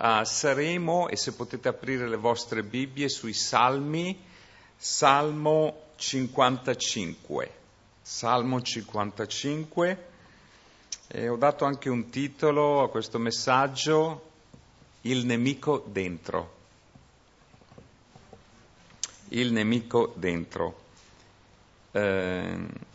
uh, saremo, e se potete aprire le vostre Bibbie, sui Salmi, Salmo 55. Salmo 55. E ho dato anche un titolo a questo messaggio, Il nemico dentro. Il nemico dentro. Eh,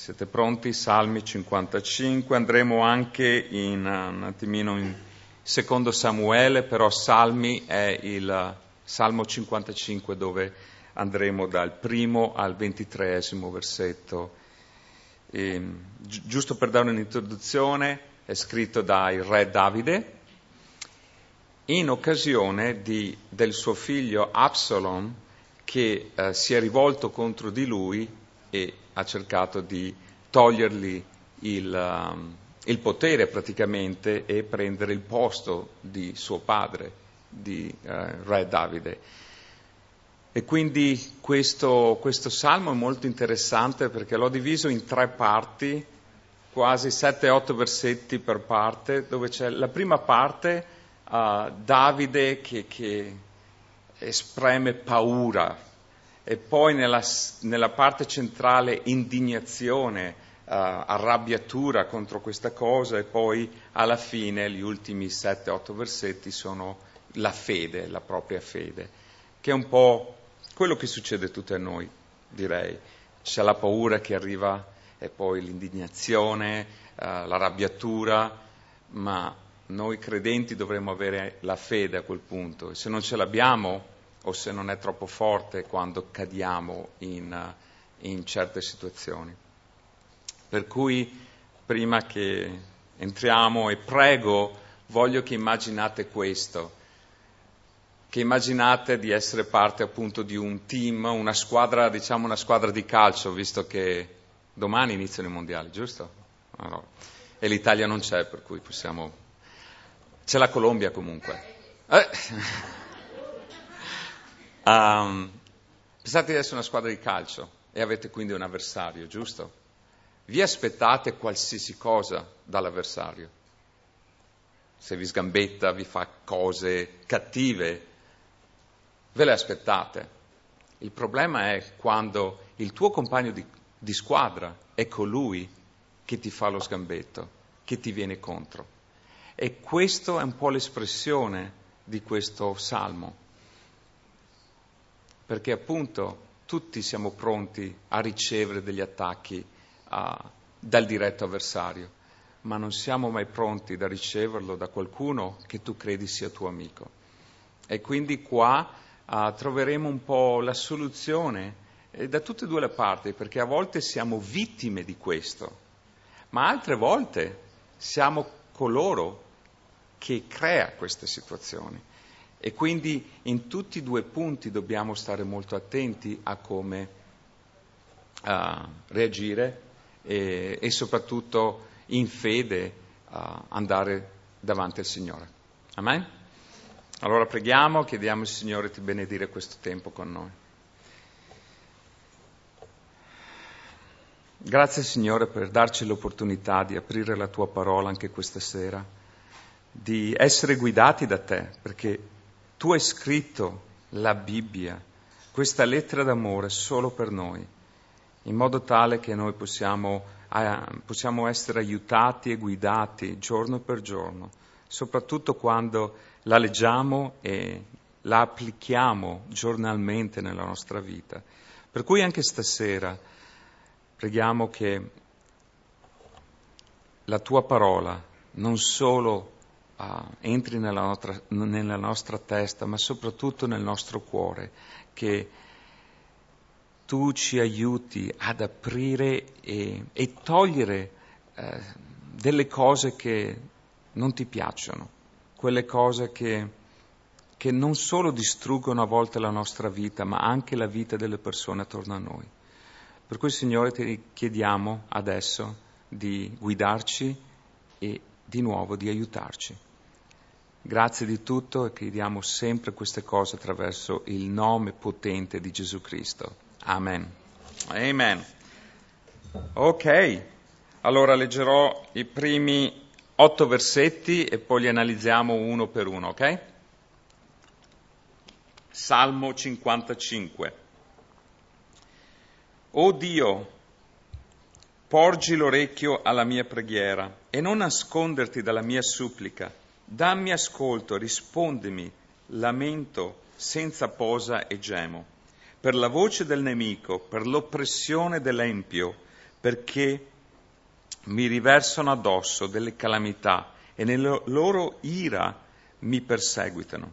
siete pronti? Salmi 55. Andremo anche in, un attimino in secondo Samuele, però Salmi è il Salmo 55 dove andremo dal primo al ventitreesimo versetto. E, gi- giusto per dare un'introduzione, è scritto dal re Davide in occasione di, del suo figlio Absalom che eh, si è rivolto contro di lui e ha cercato di togliergli il, um, il potere praticamente e prendere il posto di suo padre, di eh, re Davide. E quindi questo, questo salmo è molto interessante perché l'ho diviso in tre parti, quasi 7-8 versetti per parte, dove c'è la prima parte uh, Davide che, che, esprime paura e poi nella, nella parte centrale indignazione, uh, arrabbiatura contro questa cosa e poi alla fine gli ultimi 7-8 versetti sono la fede, la propria fede, che è un po' quello che succede tutti a noi, direi. C'è la paura che arriva e poi l'indignazione, uh, l'arrabbiatura, ma noi credenti dovremmo avere la fede a quel punto e se non ce l'abbiamo o se non è troppo forte quando cadiamo in, in certe situazioni. Per cui prima che entriamo e prego, voglio che immaginate questo, che immaginate di essere parte appunto di un team, una squadra, diciamo una squadra di calcio, visto che domani iniziano i mondiali, giusto? Allora, e l'Italia non c'è, per cui possiamo c'è la Colombia comunque. Eh. Um, pensate di essere una squadra di calcio e avete quindi un avversario, giusto? Vi aspettate qualsiasi cosa dall'avversario. Se vi sgambetta, vi fa cose cattive, ve le aspettate. Il problema è quando il tuo compagno di, di squadra è colui che ti fa lo sgambetto, che ti viene contro. E questa è un po' l'espressione di questo salmo, perché appunto tutti siamo pronti a ricevere degli attacchi uh, dal diretto avversario, ma non siamo mai pronti da riceverlo da qualcuno che tu credi sia tuo amico. E quindi qua uh, troveremo un po' la soluzione eh, da tutte e due le parti, perché a volte siamo vittime di questo, ma altre volte siamo coloro che crea queste situazioni. E quindi in tutti e due punti dobbiamo stare molto attenti a come uh, reagire e, e, soprattutto in fede uh, andare davanti al Signore. Amen? Allora preghiamo, chiediamo al Signore di benedire questo tempo con noi. Grazie Signore per darci l'opportunità di aprire la tua parola anche questa sera di essere guidati da te, perché tu hai scritto la Bibbia, questa lettera d'amore solo per noi, in modo tale che noi possiamo, eh, possiamo essere aiutati e guidati giorno per giorno, soprattutto quando la leggiamo e la applichiamo giornalmente nella nostra vita. Per cui anche stasera preghiamo che la tua parola non solo uh, entri nella nostra, nella nostra testa, ma soprattutto nel nostro cuore, che tu ci aiuti ad aprire e, e togliere eh, delle cose che non ti piacciono, quelle cose che, che non solo distruggono a volte la nostra vita, ma anche la vita delle persone attorno a noi. Per cui, Signore, ti chiediamo adesso di guidarci e di nuovo di aiutarci. Grazie di tutto e chiediamo sempre queste cose attraverso il nome potente di Gesù Cristo. Amen. Amen. Ok, allora leggerò i primi otto versetti e poi li analizziamo uno per uno, ok? Salmo 55. O Dio, porgi l'orecchio alla mia preghiera e non nasconderti dalla mia supplica. Dammi ascolto, rispondimi, lamento senza posa e gemo. Per la voce del nemico, per l'oppressione dell'empio, perché mi riversano addosso delle calamità e nella loro ira mi perseguitano.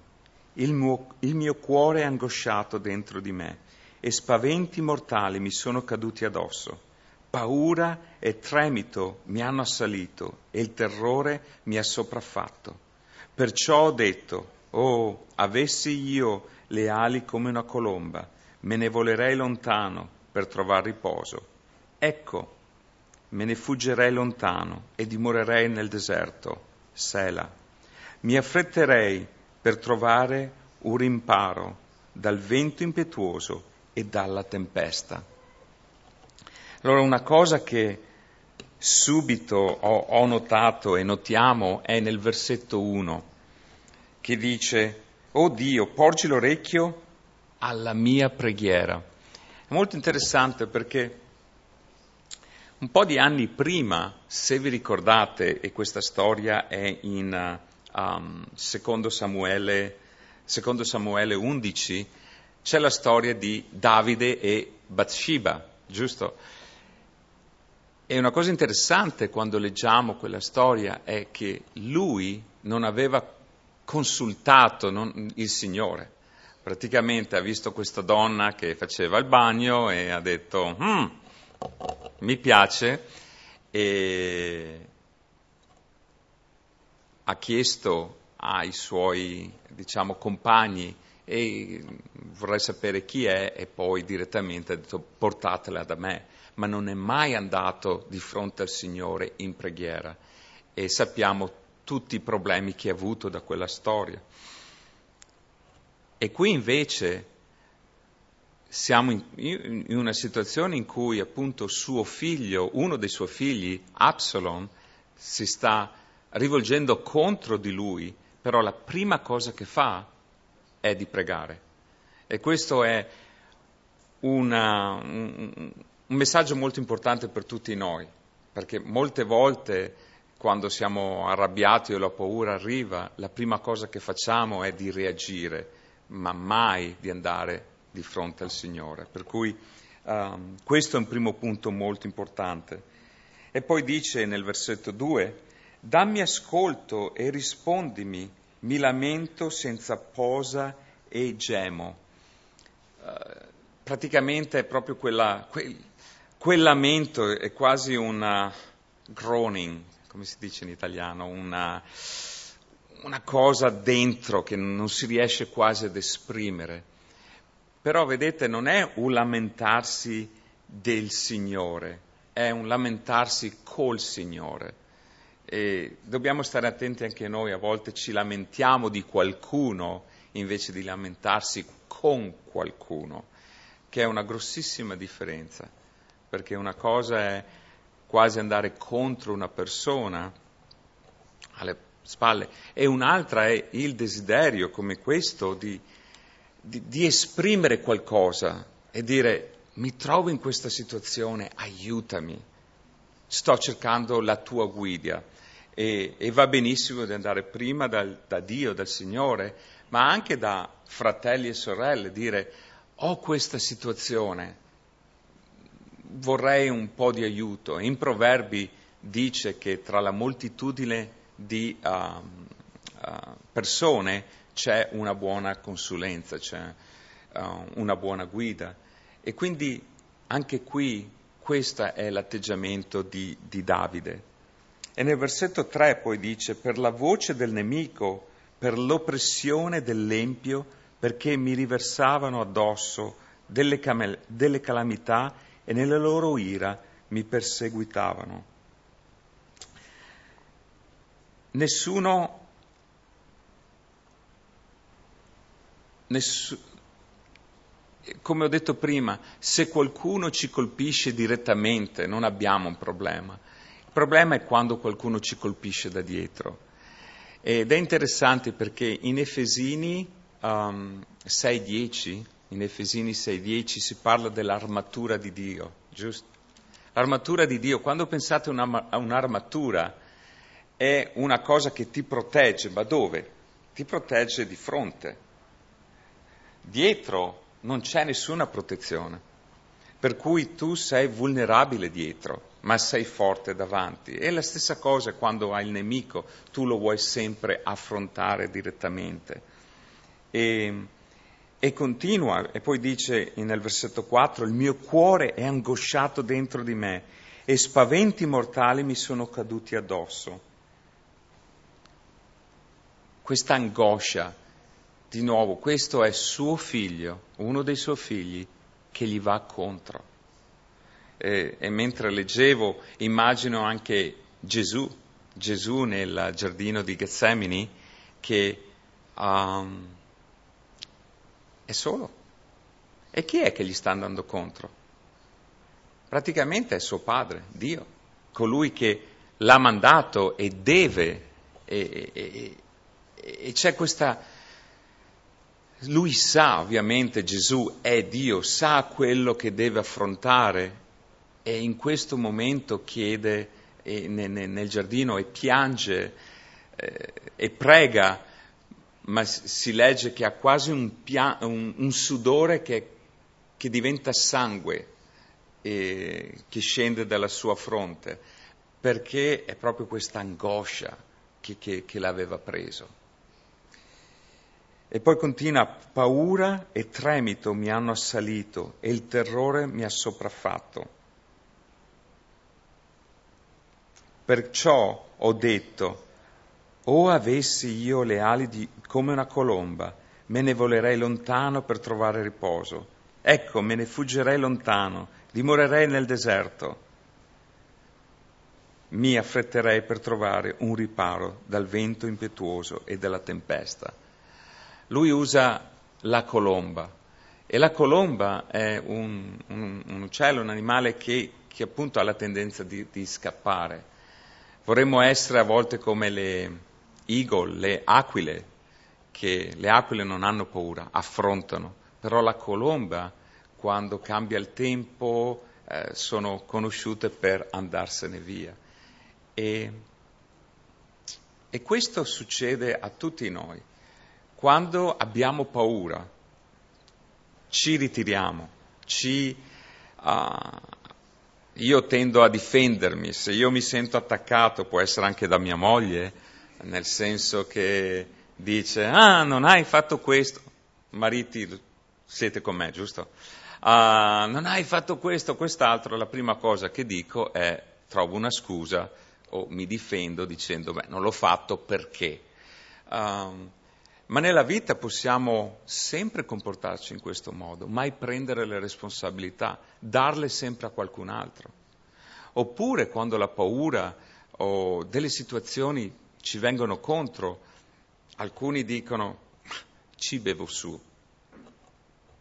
Il mio, il mio cuore è angosciato dentro di me e spaventi mortali mi sono caduti addosso. Paura e tremito mi hanno assalito e il terrore mi ha sopraffatto. Perciò ho detto, oh, avessi io le ali come una colomba, me ne volerei lontano per trovare riposo. Ecco, me ne fuggerei lontano e dimorerei nel deserto, Sela. Mi affretterei per trovare un rimparo dal vento impetuoso e dalla tempesta. Allora una cosa che subito ho, ho notato e notiamo è nel versetto 1 che dice, oh Dio, porgi l'orecchio alla mia preghiera. È molto interessante perché un po' di anni prima, se vi ricordate, e questa storia è in um, secondo, Samuele, secondo Samuele 11, c'è la storia di Davide e Bathsheba, giusto? E una cosa interessante quando leggiamo quella storia è che lui non aveva consultato non, il Signore. Praticamente ha visto questa donna che faceva il bagno e ha detto, hmm, mi piace. E ha chiesto ai suoi diciamo, compagni e vorrei sapere chi è? E poi direttamente ha detto portatela da me, ma non è mai andato di fronte al Signore in preghiera e sappiamo tutti i problemi che ha avuto da quella storia. E qui invece siamo in, in, una situazione in cui appunto suo figlio, uno dei suoi figli, Absalom, si sta rivolgendo contro di lui, però la prima cosa che fa è di pregare. E questo è una, un, un messaggio molto importante per tutti noi, perché molte volte quando siamo arrabbiati o la paura arriva, la prima cosa che facciamo è di reagire, ma mai di andare di fronte al Signore. Per cui um, questo è un primo punto molto importante. E poi dice nel versetto 2, dammi ascolto e rispondimi, mi lamento senza posa e gemo. Praticamente è proprio quella, quel, quel, lamento, è quasi una groaning, come si dice in italiano, una, una cosa dentro che non si riesce quasi ad esprimere. Però vedete, non è un lamentarsi del Signore, è un lamentarsi col Signore. E dobbiamo stare attenti anche noi, a volte ci lamentiamo di qualcuno invece di lamentarsi con qualcuno, che è una grossissima differenza, perché una cosa è quasi andare contro una persona alle spalle e un'altra è il desiderio come questo di di, di esprimere qualcosa e dire mi trovo in questa situazione, aiutami, sto cercando la tua guida. E, e va benissimo di andare prima dal, da Dio, dal Signore, ma anche da fratelli e sorelle, dire ho questa situazione, vorrei un po' di aiuto. In Proverbi dice che tra la moltitudine di uh, uh, persone c'è una buona consulenza, c'è uh, una buona guida. E quindi anche qui questo è l'atteggiamento di, di Davide. E nel versetto 3 poi dice, per la voce del nemico, per l'oppressione dell'empio, perché mi riversavano addosso delle, camel- delle calamità e nella loro ira mi perseguitavano. Nessuno Nessu... Come ho detto prima, se qualcuno ci colpisce direttamente non abbiamo un problema. Il problema è quando qualcuno ci colpisce da dietro. Ed è interessante perché in Efesini um, 6.10, in Efesini 6.10 si parla dell'armatura di Dio, giusto? L'armatura di Dio, quando pensate a un'armatura, è una cosa che ti protegge, ma dove? Ti protegge di fronte. Dietro non c'è nessuna protezione, per cui tu sei vulnerabile dietro, ma sei forte davanti. E la stessa cosa quando hai il nemico, tu lo vuoi sempre affrontare direttamente. E, e continua, e poi dice nel versetto 4, il mio cuore è angosciato dentro di me e spaventi mortali mi sono caduti addosso. Questa angoscia, di nuovo, questo è suo figlio, uno dei suoi figli, che gli va contro. E, e mentre leggevo immagino anche Gesù, Gesù nel giardino di Getsemani, che um, è solo. E chi è che gli sta andando contro? Praticamente è suo padre, Dio, colui che l'ha mandato e deve. E, e, e c'è questa... Lui sa, ovviamente Gesù è Dio, sa quello che deve affrontare e in questo momento chiede nel, nel giardino e piange eh, e prega ma si legge che ha quasi un, pia- un, un sudore che, che, diventa sangue e che scende dalla sua fronte, perché è proprio questa angoscia che, che, che l'aveva preso. E poi continua, paura e tremito mi hanno assalito e il terrore mi ha sopraffatto. Perciò ho detto, o avessi io le ali di, come una colomba, me ne volerei lontano per trovare riposo. Ecco, me ne fuggerei lontano, dimorerei nel deserto. Mi affretterei per trovare un riparo dal vento impetuoso e dalla tempesta. Lui usa la colomba e la colomba è un, un, un uccello, un animale che, che, appunto ha la tendenza di, di scappare. Vorremmo essere a volte come le, eagle, le aquile, che le aquile non hanno paura, affrontano, però la colomba, quando cambia il tempo, eh, sono conosciute per andarsene via. E, e questo succede a tutti noi. Quando abbiamo paura, ci ritiriamo, ci, uh, io tendo a difendermi, se io mi sento attaccato, può essere anche da mia moglie, nel senso che dice, ah, non hai fatto questo, mariti siete con me, giusto? Uh, non hai fatto questo quest'altro, la prima cosa che dico è trovo una scusa o mi difendo dicendo, beh, non l'ho fatto perché. Um, ma nella vita possiamo sempre comportarci in questo modo, mai prendere le responsabilità, darle sempre a qualcun altro. Oppure quando la paura o delle situazioni ci vengono contro. Alcuni dicono ci bevo su.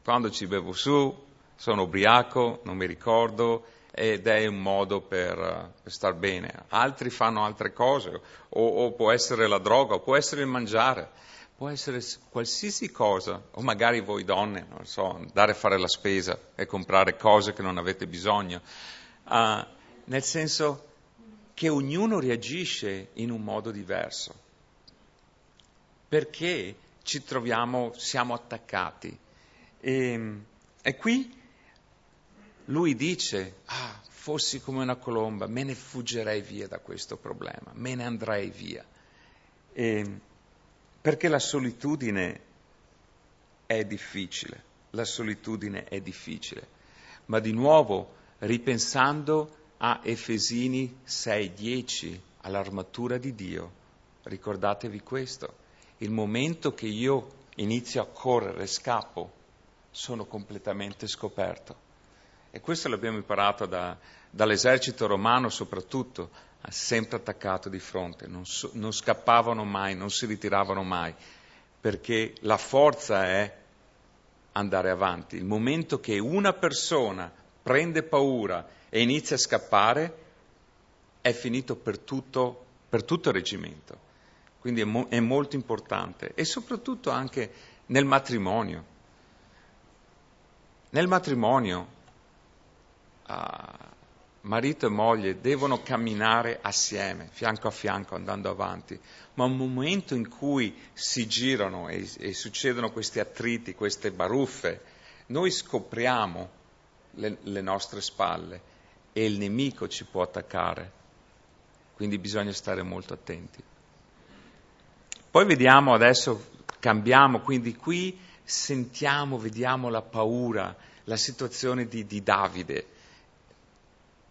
Quando ci bevo su sono ubriaco, non mi ricordo ed è un modo per, per star bene. Altri fanno altre cose, o, o può essere la droga, o può essere il mangiare, può essere qualsiasi cosa, o magari voi donne, non so, andare a fare la spesa e comprare cose che non avete bisogno. Uh, nel senso, che ognuno reagisce in un modo diverso, perché ci troviamo, siamo attaccati. E, e qui lui dice, ah, fossi come una colomba, me ne fuggerei via da questo problema, me ne andrei via. E, perché la solitudine è difficile, la solitudine è difficile, ma di nuovo, ripensando a Efesini 6:10, all'armatura di Dio. Ricordatevi questo. Il momento che io inizio a correre, scappo, sono completamente scoperto. E questo l'abbiamo imparato da, dall'esercito romano soprattutto, sempre attaccato di fronte, non, so, non scappavano mai, non si ritiravano mai, perché la forza è andare avanti. Il momento che una persona prende paura e inizia a scappare, è finito per tutto, per tutto il reggimento. Quindi è, mo- è molto importante. E soprattutto anche nel matrimonio. Nel matrimonio uh, marito e moglie devono camminare assieme, fianco a fianco, andando avanti, ma un momento in cui si girano e, e succedono questi attriti, queste baruffe, noi scopriamo le, le nostre spalle e il nemico ci può attaccare, quindi bisogna stare molto attenti. Poi vediamo adesso, cambiamo, quindi qui sentiamo, vediamo la paura, la situazione di, di Davide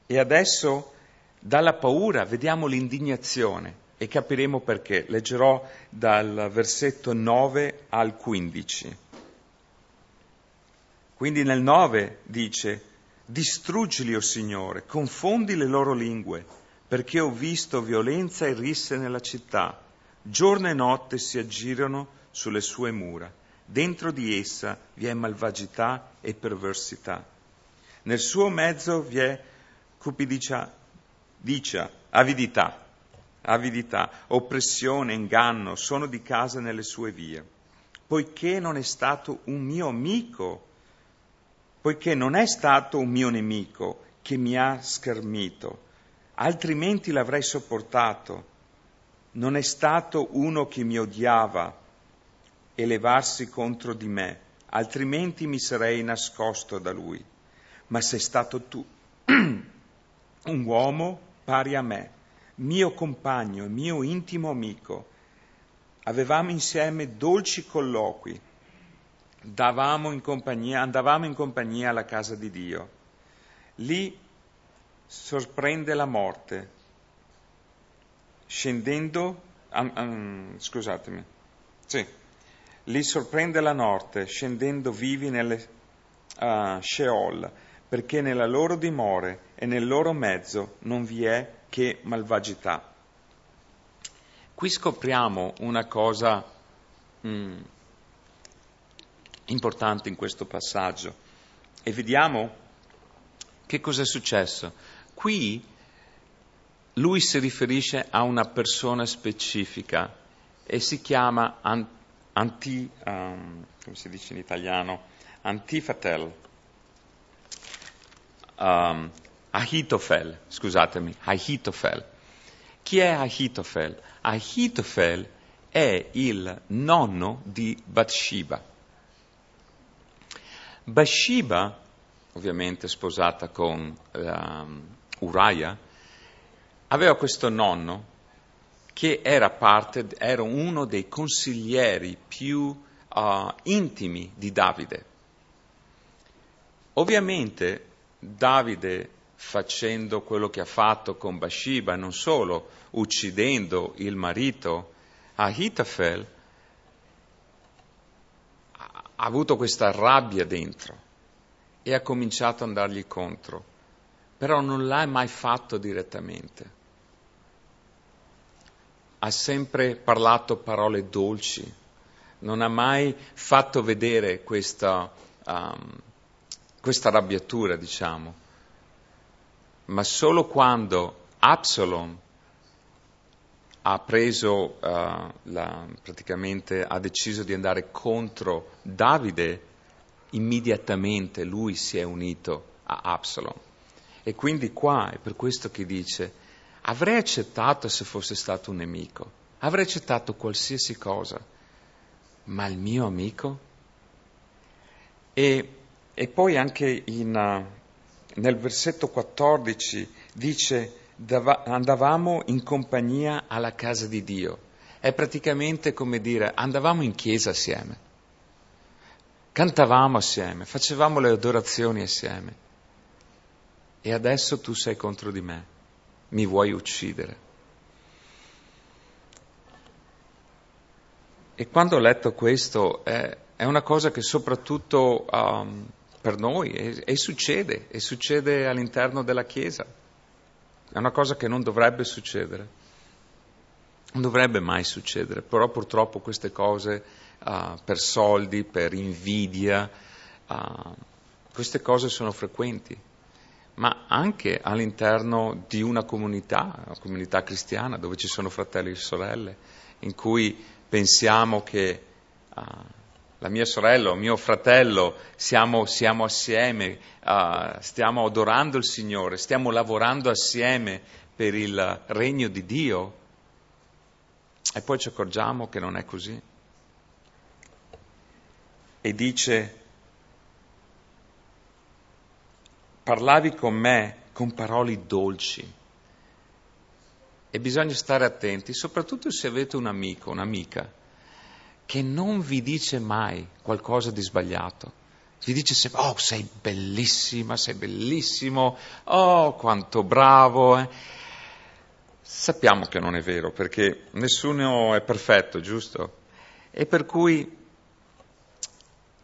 e adesso dalla paura vediamo l'indignazione e capiremo perché. Leggerò dal versetto 9 al 15. Quindi nel 9 dice, distruggili, o oh Signore, confondi le loro lingue, perché ho visto violenza e risse nella città. Giorno e notte si aggirano sulle sue mura. Dentro di essa vi è malvagità e perversità. Nel suo mezzo vi è cupidicia, dicia, avidità, avidità, oppressione, inganno, sono di casa nelle sue vie. Poiché non è stato un mio amico, poiché non è stato un mio nemico che mi ha schermito, altrimenti l'avrei sopportato. Non è stato uno che mi odiava elevarsi contro di me, altrimenti mi sarei nascosto da lui. Ma sei stato tu un uomo pari a me, mio compagno, mio intimo amico. Avevamo insieme dolci colloqui, in compagnia, andavamo in compagnia alla casa di Dio. Lì sorprende la morte, scendendo, um, um, scusatemi, sì, lì sorprende la morte, scendendo vivi nelle uh, Sheol, perché nella loro dimore e nel loro mezzo non vi è che malvagità. Qui scopriamo una cosa mm, importante in questo passaggio e vediamo che cosa è successo. Qui lui si riferisce a una persona specifica e si chiama anti, um, come si dice in italiano, antifatel um, Ahitofel, scusatemi, Ahitofel. Chi è Ahitofel? Ahitofel è il nonno di Bathsheba. Bathsheba, ovviamente sposata con um, Uriah, aveva questo nonno che era, parte, era uno dei consiglieri più uh, intimi di Davide. Ovviamente Davide facendo quello che ha fatto con Bathsheba, non solo uccidendo il marito, Ahitofel ha avuto questa rabbia dentro e ha cominciato ad andargli contro, però non l'ha mai fatto direttamente. Ha sempre parlato parole dolci, non ha mai fatto vedere questa um, questa arrabbiatura, diciamo, ma solo quando Absalom ha preso, uh, la, praticamente ha deciso di andare contro Davide, immediatamente lui si è unito a Absalom. E quindi qua è per questo che dice, avrei accettato se fosse stato un nemico, avrei accettato qualsiasi cosa, ma il mio amico? E e poi anche in, uh, nel versetto 14 dice andavamo in compagnia alla casa di Dio. È praticamente come dire andavamo in chiesa assieme, cantavamo assieme, facevamo le adorazioni assieme. E adesso tu sei contro di me, mi vuoi uccidere. E quando ho letto questo è, è una cosa che soprattutto um, per noi e, e succede, e succede all'interno della Chiesa. È una cosa che non dovrebbe succedere, non dovrebbe mai succedere, però purtroppo queste cose uh, per soldi, per invidia, uh, queste cose sono frequenti. ma anche all'interno di una comunità, una comunità cristiana dove ci sono fratelli e sorelle, in cui pensiamo che uh, la mia sorella mio fratello siamo, siamo assieme, uh, stiamo adorando il Signore, stiamo lavorando assieme per il regno di Dio e poi ci accorgiamo che non è così. E dice, parlavi con me con parole dolci. E bisogna stare attenti, soprattutto se avete un amico, un'amica, che non vi dice mai qualcosa di sbagliato. Vi dice sempre, oh, sei bellissima, sei bellissimo, oh, quanto bravo. Eh. Sappiamo che non è vero, perché nessuno è perfetto, giusto? E per cui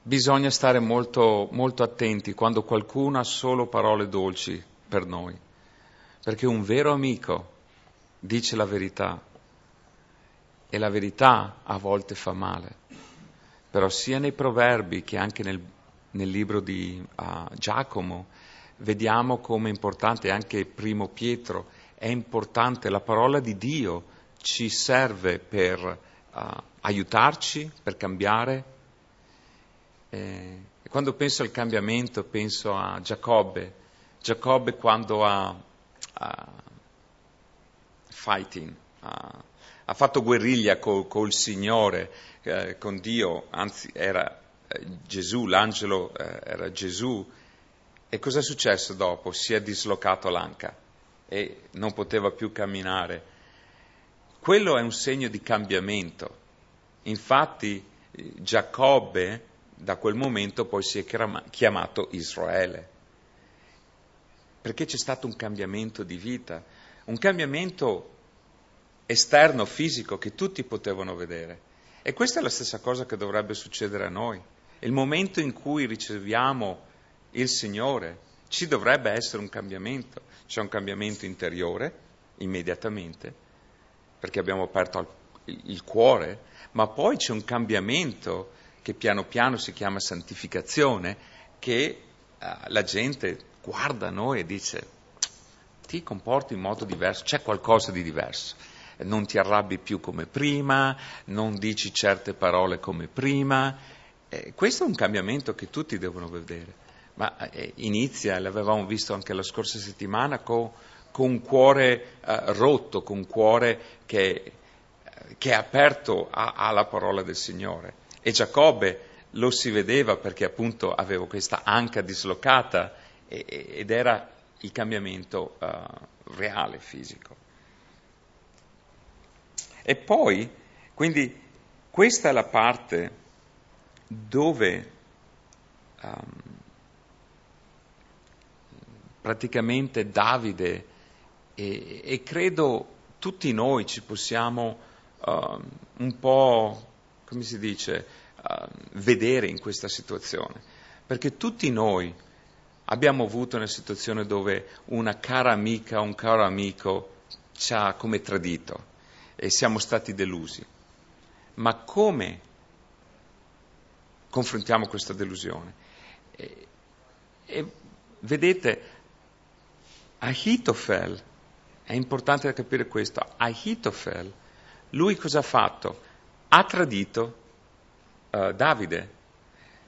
bisogna stare molto, molto attenti quando qualcuno ha solo parole dolci per noi, perché un vero amico dice la verità e la verità a volte fa male, però sia nei proverbi che anche nel, nel libro di uh, Giacomo vediamo come è importante, anche primo Pietro, è importante, la parola di Dio ci serve per uh, aiutarci, per cambiare, e quando penso al cambiamento penso a Giacobbe, Giacobbe quando ha, ha fighting, ha, ha, fatto guerriglia col, col Signore, eh, con Dio, anzi era eh, Gesù, l'angelo eh, era Gesù. E cosa è successo dopo? Si è dislocato l'anca e non poteva più camminare. Quello è un segno di cambiamento. Infatti Giacobbe da quel momento poi si è chiamato Israele, perché c'è stato un cambiamento di vita, un cambiamento esterno, fisico, che tutti potevano vedere. E questa è la stessa cosa che dovrebbe succedere a noi. Il momento in cui riceviamo il Signore, ci dovrebbe essere un cambiamento. C'è un cambiamento interiore, immediatamente, perché abbiamo aperto il cuore, ma poi c'è un cambiamento che piano piano si chiama santificazione, che uh, la gente guarda noi e dice ti comporti in modo diverso, c'è qualcosa di diverso, non ti arrabbi più come prima, non dici certe parole come prima. Eh, questo è un cambiamento che tutti devono vedere, ma eh, inizia, l'avevamo visto anche la scorsa settimana, con, con un cuore eh, rotto, con un cuore che, che è aperto alla parola del Signore. E Giacobbe lo si vedeva perché appunto aveva questa anca dislocata ed era il cambiamento uh, reale, fisico. E poi, quindi, questa è la parte dove um, praticamente Davide e, e, credo tutti noi ci possiamo uh, un po' come si dice, uh, vedere in questa situazione. Perché tutti noi abbiamo avuto una situazione dove una cara amica un caro amico ci ha come tradito e siamo stati delusi. Ma come confrontiamo questa delusione? E, e vedete, Ahitofel, è importante capire questo, Ahitofel, lui cosa ha fatto? ha tradito uh, Davide.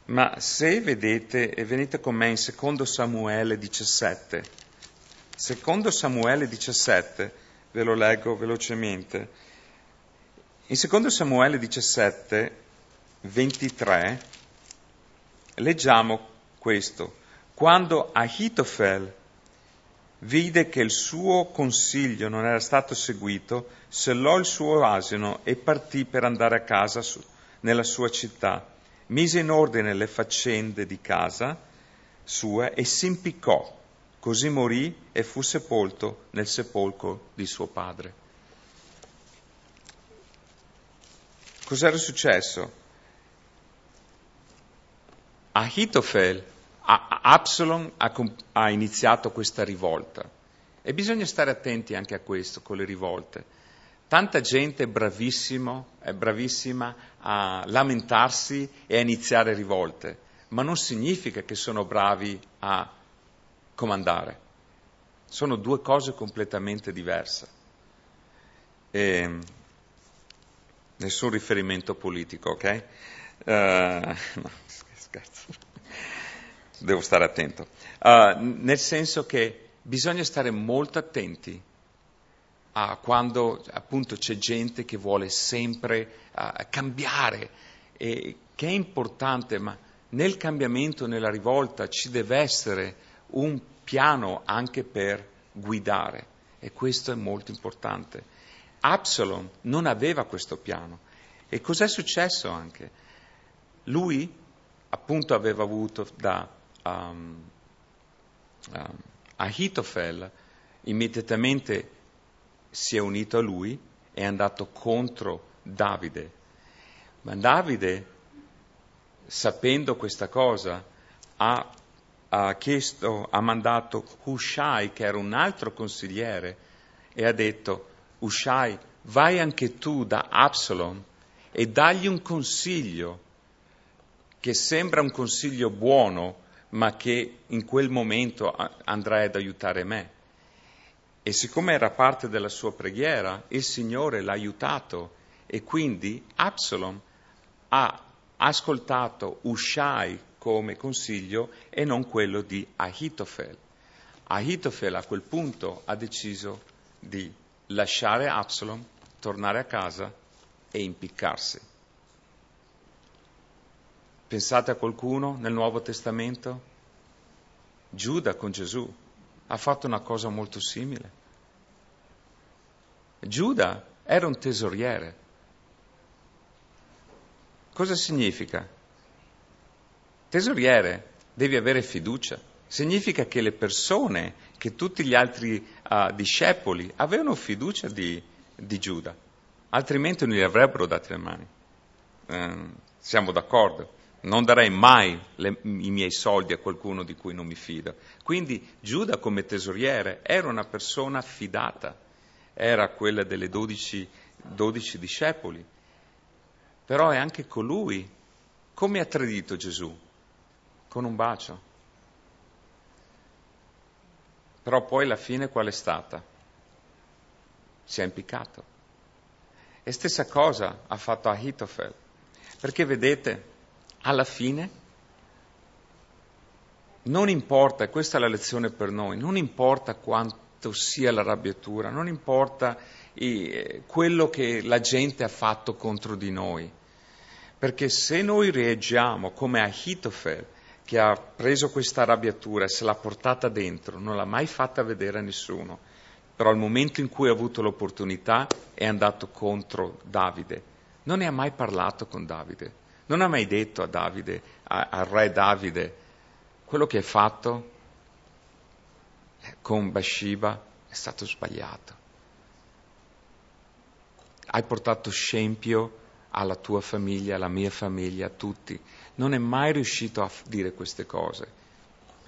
Ma se vedete, e venite con me in secondo Samuele 17, secondo Samuele 17, ve lo leggo velocemente, in secondo Samuele 17, 23, leggiamo questo, quando Ahitofel vide che il suo consiglio non era stato seguito, sellò il suo asino e partì per andare a casa su, nella sua città. Mise in ordine le faccende di casa sua e si impiccò. Così morì e fu sepolto nel sepolcro di suo padre. Cos'era successo? Ahitofel Absalom ha, ha iniziato questa rivolta e bisogna stare attenti anche a questo con le rivolte. Tanta gente è, è bravissima a lamentarsi e a iniziare rivolte, ma non significa che sono bravi a comandare. Sono due cose completamente diverse. E, nessun riferimento politico, ok? Uh, no, scherzo. Devo stare attento. Uh, nel senso che bisogna stare molto attenti a quando appunto c'è gente che vuole sempre uh, cambiare e che è importante, ma nel cambiamento, nella rivolta ci deve essere un piano anche per guidare e questo è molto importante. Absalom non aveva questo piano e cos'è successo anche? Lui appunto aveva avuto da um, um, Ahitofel, immediatamente si è unito a lui e è andato contro Davide. Ma Davide, sapendo questa cosa, ha, ha chiesto, ha mandato Hushai, che era un altro consigliere, e ha detto, Hushai, vai anche tu da Absalom e dagli un consiglio che sembra un consiglio buono, ma che in quel momento andrai ad aiutare me. E siccome era parte della sua preghiera, il Signore l'ha aiutato e quindi Absalom ha ascoltato Ushai come consiglio e non quello di Ahitofel. Ahitofel a quel punto ha deciso di lasciare Absalom, tornare a casa e impiccarsi. Pensate a qualcuno nel Nuovo Testamento? Giuda con Gesù ha fatto una cosa molto simile. Giuda era un tesoriere. Cosa significa? Tesoriere, devi avere fiducia. Significa che le persone, che tutti gli altri uh, discepoli avevano fiducia di, di, Giuda, altrimenti non gli avrebbero date le mani. Eh, siamo d'accordo non darei mai le, i miei soldi a qualcuno di cui non mi fido. Quindi Giuda come tesoriere era una persona fidata, era quella delle dodici, dodici discepoli, però è anche colui. Come ha tradito Gesù? Con un bacio. Però poi la fine qual è stata? Si è impiccato. E stessa cosa ha fatto Ahitofel. Perché vedete, alla fine non importa, e questa è la lezione per noi, non importa quanto sia l'arrabbiatura, non importa eh, quello che la gente ha fatto contro di noi, perché se noi reagiamo come Ahitofel, che ha preso questa arrabbiatura e se l'ha portata dentro, non l'ha mai fatta vedere a nessuno, però al momento in cui ha avuto l'opportunità è andato contro Davide, non ne ha mai parlato con Davide, non ha mai detto a Davide, al re Davide, quello che hai fatto con Bathsheba è stato sbagliato. Hai portato scempio alla tua famiglia, alla mia famiglia, a tutti. Non è mai riuscito a dire queste cose.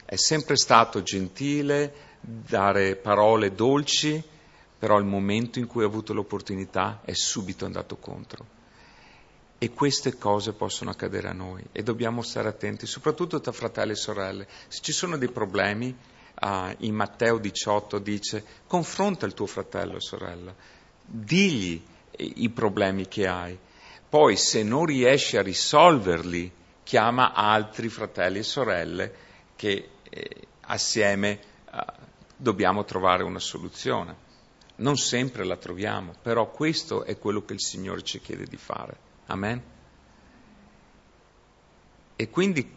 È sempre stato gentile, dare parole dolci, però al momento in cui ha avuto l'opportunità è subito andato contro. E queste cose possono accadere a noi e dobbiamo stare attenti, soprattutto tra fratelli e sorelle. Se ci sono dei problemi, uh, in Matteo 18 dice confronta il tuo fratello o sorella, digli i problemi che hai. Poi se non riesci a risolverli, chiama altri fratelli e sorelle che eh, assieme uh, dobbiamo trovare una soluzione. Non sempre la troviamo, però questo è quello che il Signore ci chiede di fare. Amen? E quindi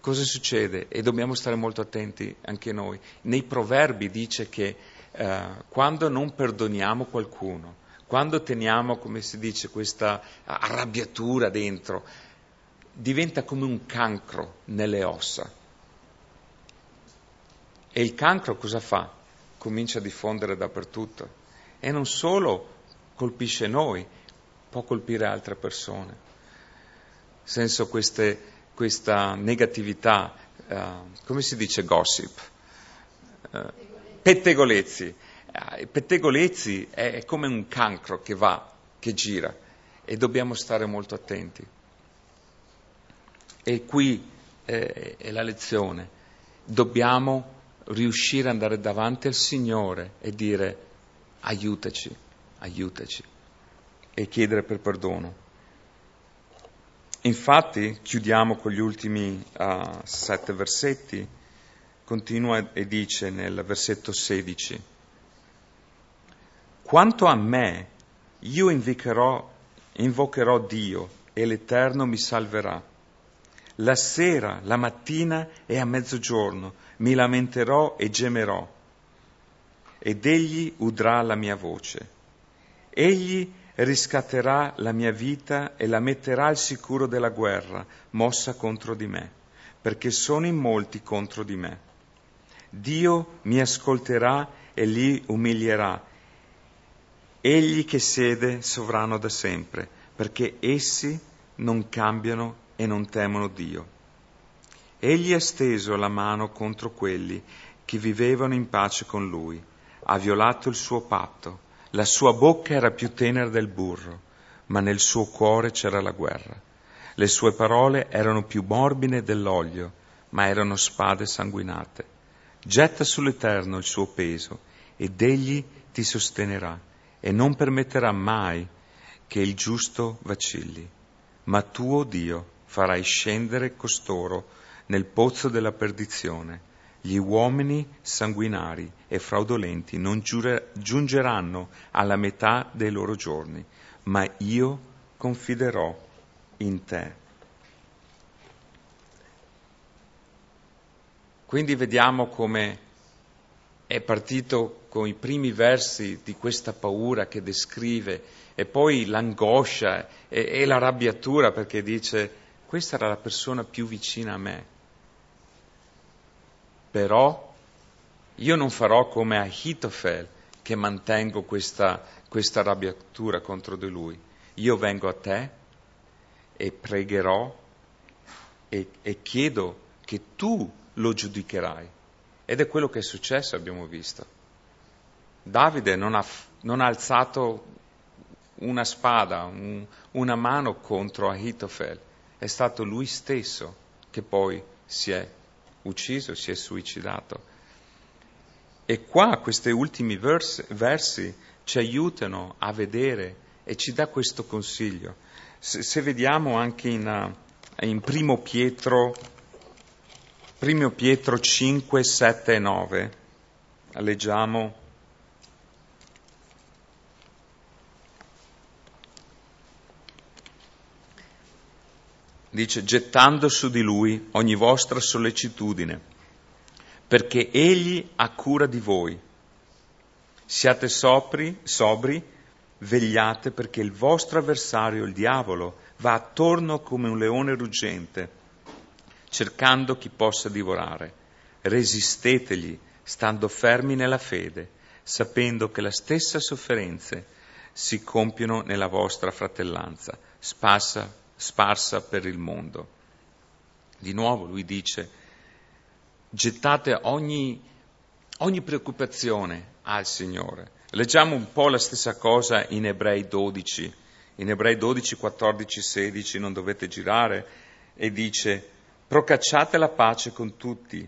cosa succede? E dobbiamo stare molto attenti anche noi. Nei proverbi dice che eh, quando non perdoniamo qualcuno, quando teniamo, come si dice, questa arrabbiatura dentro, diventa come un cancro nelle ossa. E il cancro cosa fa? Comincia a diffondere dappertutto. E non solo colpisce noi, può colpire altre persone. Nel senso queste, questa negatività, uh, come si dice gossip? Uh, pettegolezzi. Uh, pettegolezzi è come un cancro che va, che gira e dobbiamo stare molto attenti. E qui eh, è la lezione. Dobbiamo riuscire ad andare davanti al Signore e dire aiutaci, aiutaci e chiedere per perdono. Infatti, chiudiamo con gli ultimi uh, sette versetti, continua e dice nel versetto 16, Quanto a me, io invocherò, invocherò Dio e l'Eterno mi salverà. La sera, la mattina e a mezzogiorno mi lamenterò e gemerò, ed egli udrà la mia voce. Egli riscatterà la mia vita e la metterà al sicuro della guerra mossa contro di me, perché sono in molti contro di me. Dio mi ascolterà e li umilierà, egli che siede sovrano da sempre, perché essi non cambiano e non temono Dio. Egli ha steso la mano contro quelli che vivevano in pace con lui, ha violato il suo patto, la sua bocca era più tenera del burro, ma nel suo cuore c'era la guerra. Le sue parole erano più morbide dell'olio, ma erano spade sanguinate. Getta sull'Eterno il suo peso, ed egli ti sostenerà, e non permetterà mai che il giusto vacilli. Ma tu, Dio, farai scendere costoro nel pozzo della perdizione gli uomini sanguinari e fraudolenti non giure, giungeranno alla metà dei loro giorni, ma io confiderò in te. Quindi vediamo come è partito con i primi versi di questa paura che descrive e poi l'angoscia e, e l'arrabbiatura perché dice questa era la persona più vicina a me però io non farò come Ahitofel che mantengo questa, questa arrabbiatura contro di lui. Io vengo a te e pregherò e, e chiedo che tu lo giudicherai. Ed è quello che è successo, abbiamo visto. Davide non ha, non ha alzato una spada, un, una mano contro Ahitofel, è stato lui stesso che poi si è ucciso, si è suicidato. E qua questi ultimi versi, versi ci aiutano a vedere e ci dà questo consiglio. Se, se vediamo anche in, in primo, Pietro, primo Pietro 5, 7 e 9, leggiamo dice gettando su di lui ogni vostra sollecitudine, perché egli ha cura di voi. Siate sopri, sobri, vegliate perché il vostro avversario, il diavolo, va attorno come un leone ruggente, cercando chi possa divorare. Resistetegli, stando fermi nella fede, sapendo che le stesse sofferenze si compiono nella vostra fratellanza. Spassa sparsa per il mondo. Di nuovo lui dice, gettate ogni, ogni preoccupazione al Signore. Leggiamo un po' la stessa cosa in Ebrei 12. In Ebrei 12, 14, 16 non dovete girare e dice, procacciate la pace con tutti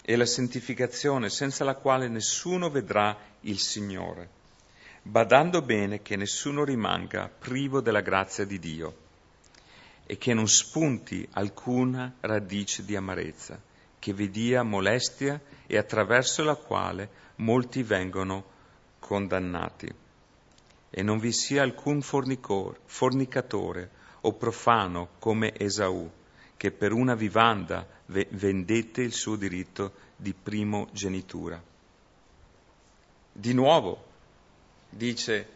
e la santificazione senza la quale nessuno vedrà il Signore, badando bene che nessuno rimanga privo della grazia di Dio e che non spunti alcuna radice di amarezza, che vi dia molestia e attraverso la quale molti vengono condannati. E non vi sia alcun fornicatore o profano come Esaù, che per una vivanda vendette il suo diritto di primogenitura. Di nuovo dice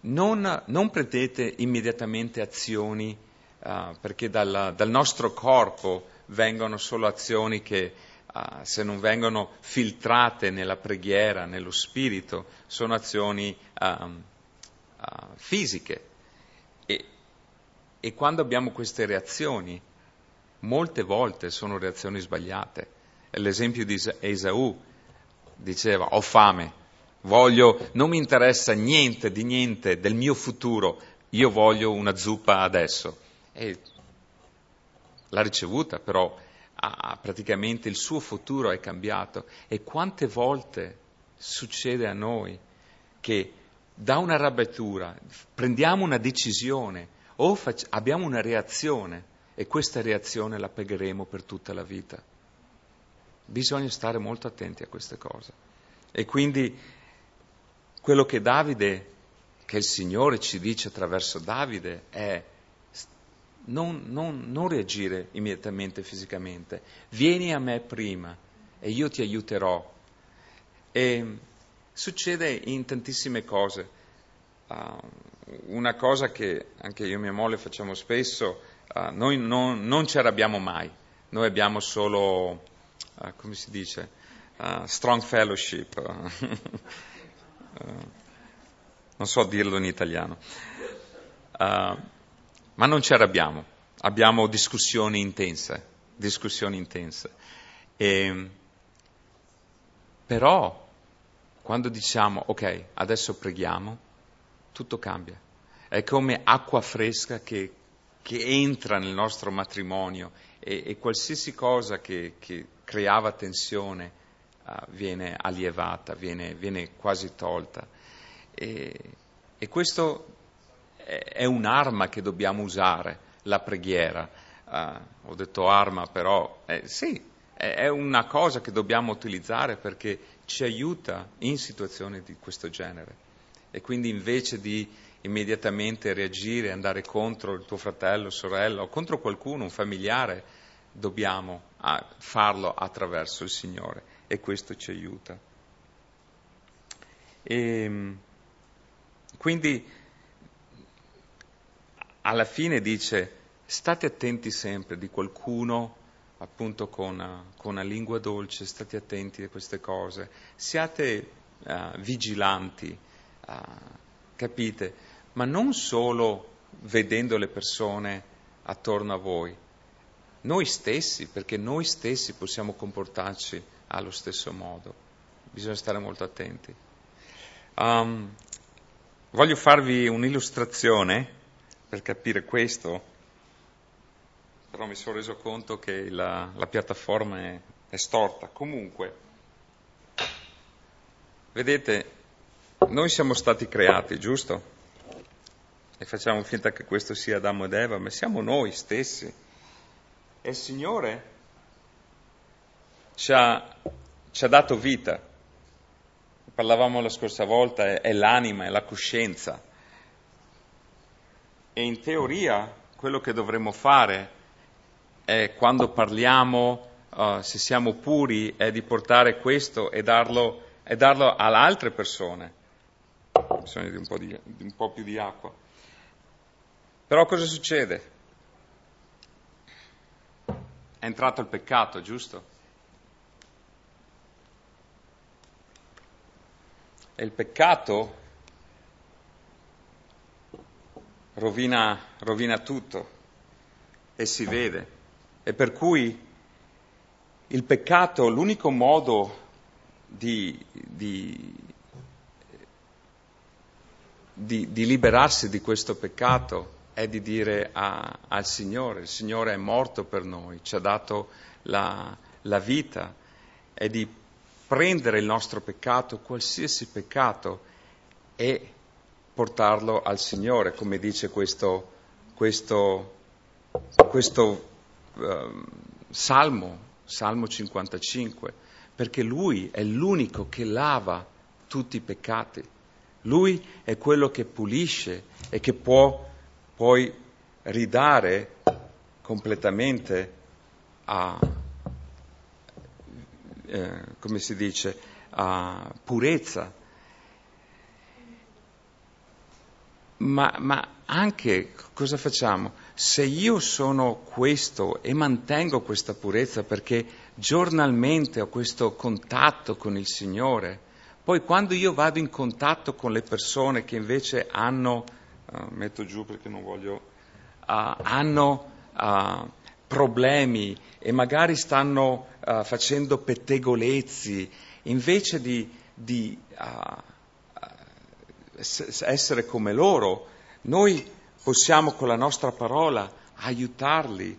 non, non prendete immediatamente azioni uh, perché dal, dal, nostro corpo vengono solo azioni che uh, se non vengono filtrate nella preghiera, nello spirito, sono azioni uh, fisiche. E, quando abbiamo queste reazioni, molte volte sono reazioni sbagliate. L'esempio di Esaù diceva ho fame, voglio, non mi interessa niente di niente del mio futuro, io voglio una zuppa adesso. E l'ha ricevuta, però ha, praticamente il suo futuro è cambiato. E quante volte succede a noi che da una arrabbiatura prendiamo una decisione o fac- abbiamo una reazione e questa reazione la pagheremo per tutta la vita. Bisogna stare molto attenti a queste cose. E quindi quello che Davide, che il Signore ci dice attraverso Davide è non, non, non reagire immediatamente fisicamente, vieni a me prima e io ti aiuterò. E succede in tantissime cose. Uh, una cosa che anche io e mia moglie facciamo spesso, uh, noi non, non, ci arrabbiamo mai, noi abbiamo solo, uh, come si dice, strong fellowship, non so dirlo in italiano, ma non ci arrabbiamo, abbiamo discussioni intense, discussioni intense. E, però quando diciamo ok, adesso preghiamo, tutto cambia. È come acqua fresca che, che entra nel nostro matrimonio e, e qualsiasi cosa che, che creava tensione uh, viene allievata, viene, viene, quasi tolta. E, e questo è, un'arma che dobbiamo usare, la preghiera. Uh, ho detto arma, però eh, sì, è, è una cosa che dobbiamo utilizzare perché ci aiuta in situazioni di questo genere. E quindi invece di immediatamente reagire, andare contro il tuo fratello, sorella o contro qualcuno, un familiare, dobbiamo farlo attraverso il Signore. E questo ci aiuta. E ehm, quindi alla fine dice state attenti sempre di qualcuno appunto con, con una lingua dolce, state attenti a queste cose, siate uh, vigilanti capite? Ma non solo vedendo le persone attorno a voi, noi stessi, perché noi stessi possiamo comportarci allo stesso modo. Bisogna stare molto attenti. Um, voglio farvi un'illustrazione per capire questo, però mi sono reso conto che la, la piattaforma è, è storta. Comunque, vedete, noi siamo stati creati, giusto? E facciamo finta che questo sia Adamo ed Eva, ma siamo noi stessi. E il Signore ci ha, ci ha dato vita. Parlavamo la scorsa volta, è, è l'anima, è la coscienza. E in teoria quello che dovremmo fare è quando parliamo, uh, se siamo puri, è di portare questo e darlo, e darlo alle altre persone ho bisogno di un, po di, di un po' più di acqua. Però cosa succede? È entrato il peccato, giusto? E il peccato rovina, rovina tutto e si vede. E per cui il peccato, l'unico modo di, di di, di liberarsi di questo peccato è di dire a, al Signore, il Signore è morto per noi, ci ha dato la, la vita, è di prendere il nostro peccato, qualsiasi peccato, e portarlo al Signore, come dice questo, questo, questo uh, Salmo, Salmo 55, perché Lui è l'unico che lava tutti i peccati. Lui è quello che pulisce e che può poi ridare completamente a, eh, come si dice, a purezza. Ma, ma, anche cosa facciamo? Se io sono questo e mantengo questa purezza perché giornalmente ho questo contatto con il Signore, poi quando io vado in contatto con le persone che invece hanno, uh, metto giù perché non voglio, uh, hanno uh, problemi e magari stanno facendo pettegolezzi, invece di, di essere come loro, noi possiamo con la nostra parola aiutarli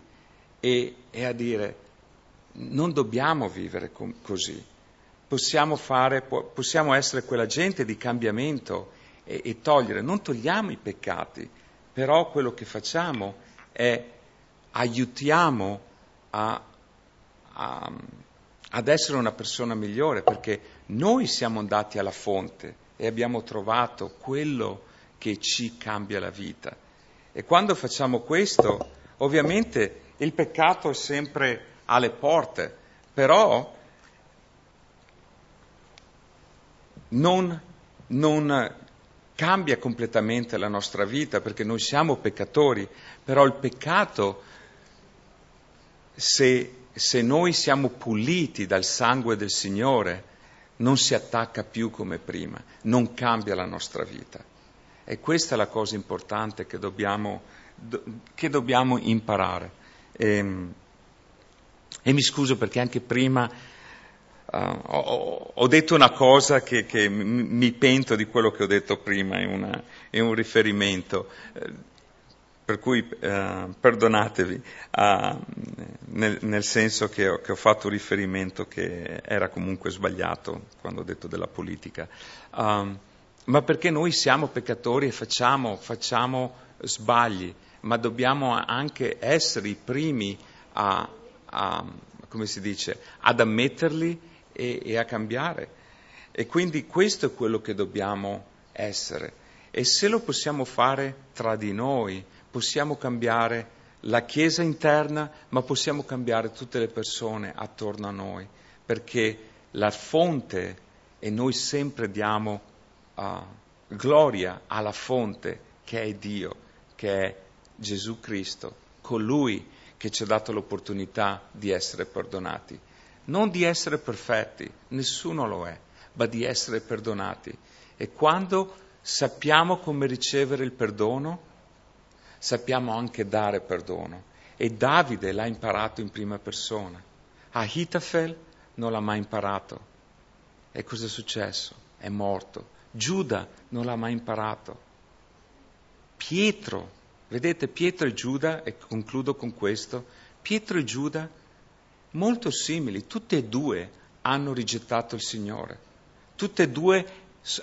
e, e a dire non dobbiamo vivere com- così. Possiamo, fare, possiamo, essere quella gente di cambiamento e, e togliere, non togliamo i peccati, però quello che facciamo è aiutiamo a, a, ad essere una persona migliore, perché noi siamo andati alla fonte e abbiamo trovato quello che ci cambia la vita. E quando facciamo questo, ovviamente il peccato è sempre alle porte, però non, non cambia completamente la nostra vita perché noi siamo peccatori, però il peccato, se, se noi siamo puliti dal sangue del Signore, non si attacca più come prima, non cambia la nostra vita. E questa è la cosa importante che dobbiamo, che dobbiamo imparare. E, ehm, e, mi scuso perché anche prima uh, ho, ho, detto una cosa che, che, mi pento di quello che ho detto prima, è, una, è un riferimento. Uh, per cui uh, perdonatevi, nel, nel, senso che ho, che ho, fatto riferimento che era comunque sbagliato quando ho detto della politica. Um, ma perché noi siamo peccatori e facciamo, facciamo sbagli, ma dobbiamo anche essere i primi a, a come si dice, ad ammetterli e, e a cambiare. E quindi questo è quello che dobbiamo essere. E se lo possiamo fare tra di noi, possiamo cambiare la Chiesa interna, ma possiamo cambiare tutte le persone attorno a noi, perché la fonte, e noi sempre diamo uh, gloria alla fonte che è Dio, che è Gesù Cristo, colui che ci ha dato l'opportunità di essere perdonati. Non di essere perfetti, nessuno lo è, ma di essere perdonati. E quando sappiamo come ricevere il perdono, sappiamo anche dare perdono. E Davide l'ha imparato in prima persona. Ahitofel non l'ha mai imparato. E cosa è successo? È morto. Giuda non l'ha mai imparato. Pietro, vedete Pietro e Giuda, e concludo con questo, Pietro e Giuda, molto simili, tutte e due hanno rigettato il Signore, tutte e due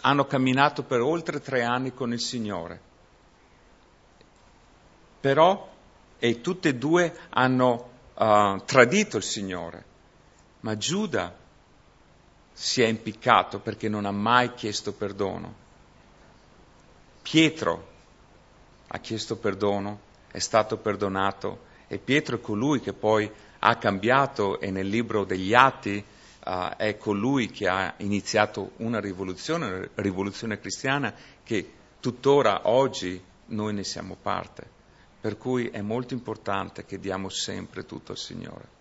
hanno camminato per oltre tre anni con il Signore, però, e tutte e due hanno uh, tradito il Signore, ma Giuda si è impiccato perché non ha mai chiesto perdono. Pietro ha chiesto perdono, è stato perdonato e Pietro è colui che poi ha cambiato e nel libro degli Atti uh, è colui che ha iniziato una rivoluzione, una rivoluzione cristiana che tuttora oggi noi ne siamo parte. Per cui è molto importante che diamo sempre tutto al Signore.